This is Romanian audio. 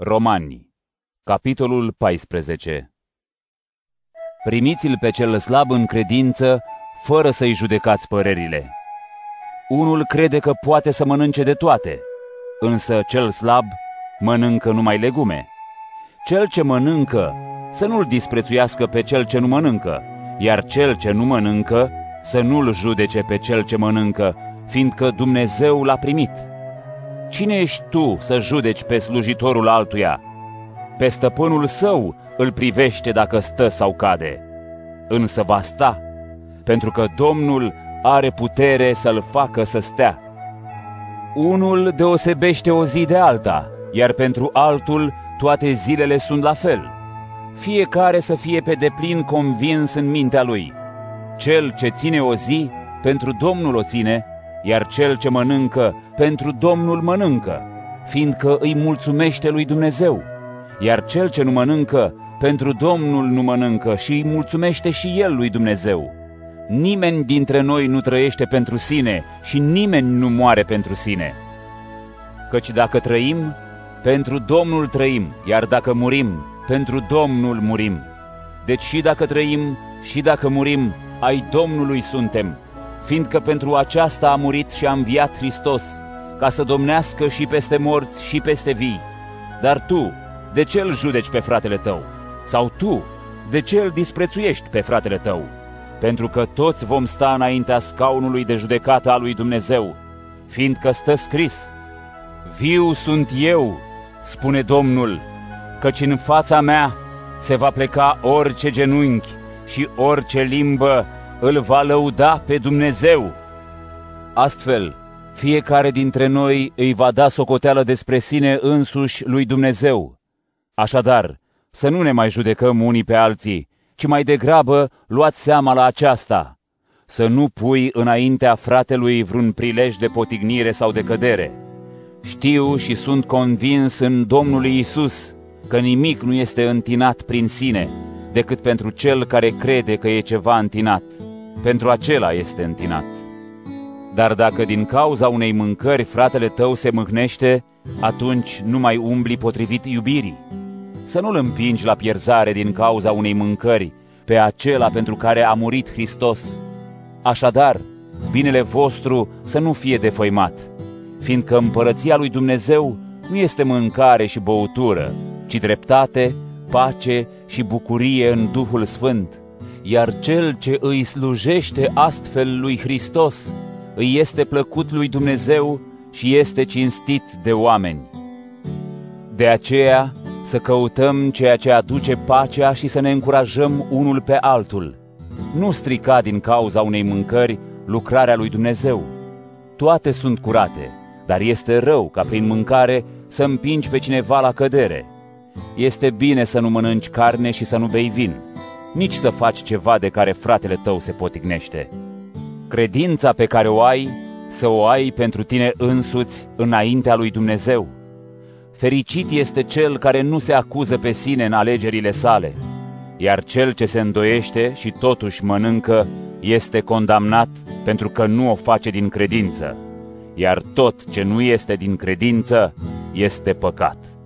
Romani, capitolul 14 Primiți-l pe cel slab în credință, fără să-i judecați părerile. Unul crede că poate să mănânce de toate, însă cel slab mănâncă numai legume. Cel ce mănâncă să nu-l disprețuiască pe cel ce nu mănâncă, iar cel ce nu mănâncă să nu-l judece pe cel ce mănâncă, fiindcă Dumnezeu l-a primit. Cine ești tu să judeci pe slujitorul altuia? Pe stăpânul său îl privește dacă stă sau cade. Însă va sta, pentru că Domnul are putere să-l facă să stea. Unul deosebește o zi de alta, iar pentru altul toate zilele sunt la fel. Fiecare să fie pe deplin convins în mintea lui. Cel ce ține o zi, pentru Domnul o ține, iar cel ce mănâncă, pentru Domnul mănâncă, fiindcă îi mulțumește lui Dumnezeu. Iar cel ce nu mănâncă, pentru Domnul nu mănâncă și îi mulțumește și el lui Dumnezeu. Nimeni dintre noi nu trăiește pentru sine și nimeni nu moare pentru sine. Căci dacă trăim, pentru Domnul trăim, iar dacă murim, pentru Domnul murim. Deci și dacă trăim și dacă murim, ai Domnului suntem fiindcă pentru aceasta a murit și a înviat Hristos, ca să domnească și peste morți și peste vii. Dar tu, de ce îl judeci pe fratele tău? Sau tu, de ce îl disprețuiești pe fratele tău? Pentru că toți vom sta înaintea scaunului de judecată a lui Dumnezeu, fiindcă stă scris, Viu sunt eu, spune Domnul, căci în fața mea se va pleca orice genunchi și orice limbă îl va lăuda pe Dumnezeu. Astfel, fiecare dintre noi îi va da socoteală despre sine însuși lui Dumnezeu. Așadar, să nu ne mai judecăm unii pe alții, ci mai degrabă luați seama la aceasta. Să nu pui înaintea fratelui vreun prilej de potignire sau de cădere. Știu și sunt convins în Domnul Iisus că nimic nu este întinat prin sine, decât pentru cel care crede că e ceva întinat pentru acela este întinat. Dar dacă din cauza unei mâncări fratele tău se mâhnește, atunci nu mai umbli potrivit iubirii. Să nu-l împingi la pierzare din cauza unei mâncări pe acela pentru care a murit Hristos. Așadar, binele vostru să nu fie defăimat, fiindcă împărăția lui Dumnezeu nu este mâncare și băutură, ci dreptate, pace și bucurie în Duhul Sfânt iar cel ce îi slujește astfel lui Hristos îi este plăcut lui Dumnezeu și este cinstit de oameni. De aceea să căutăm ceea ce aduce pacea și să ne încurajăm unul pe altul. Nu strica din cauza unei mâncări lucrarea lui Dumnezeu. Toate sunt curate, dar este rău ca prin mâncare să împingi pe cineva la cădere. Este bine să nu mănânci carne și să nu bei vin nici să faci ceva de care fratele tău se potignește. Credința pe care o ai, să o ai pentru tine însuți înaintea lui Dumnezeu. Fericit este cel care nu se acuză pe sine în alegerile sale, iar cel ce se îndoiește și totuși mănâncă este condamnat pentru că nu o face din credință, iar tot ce nu este din credință este păcat.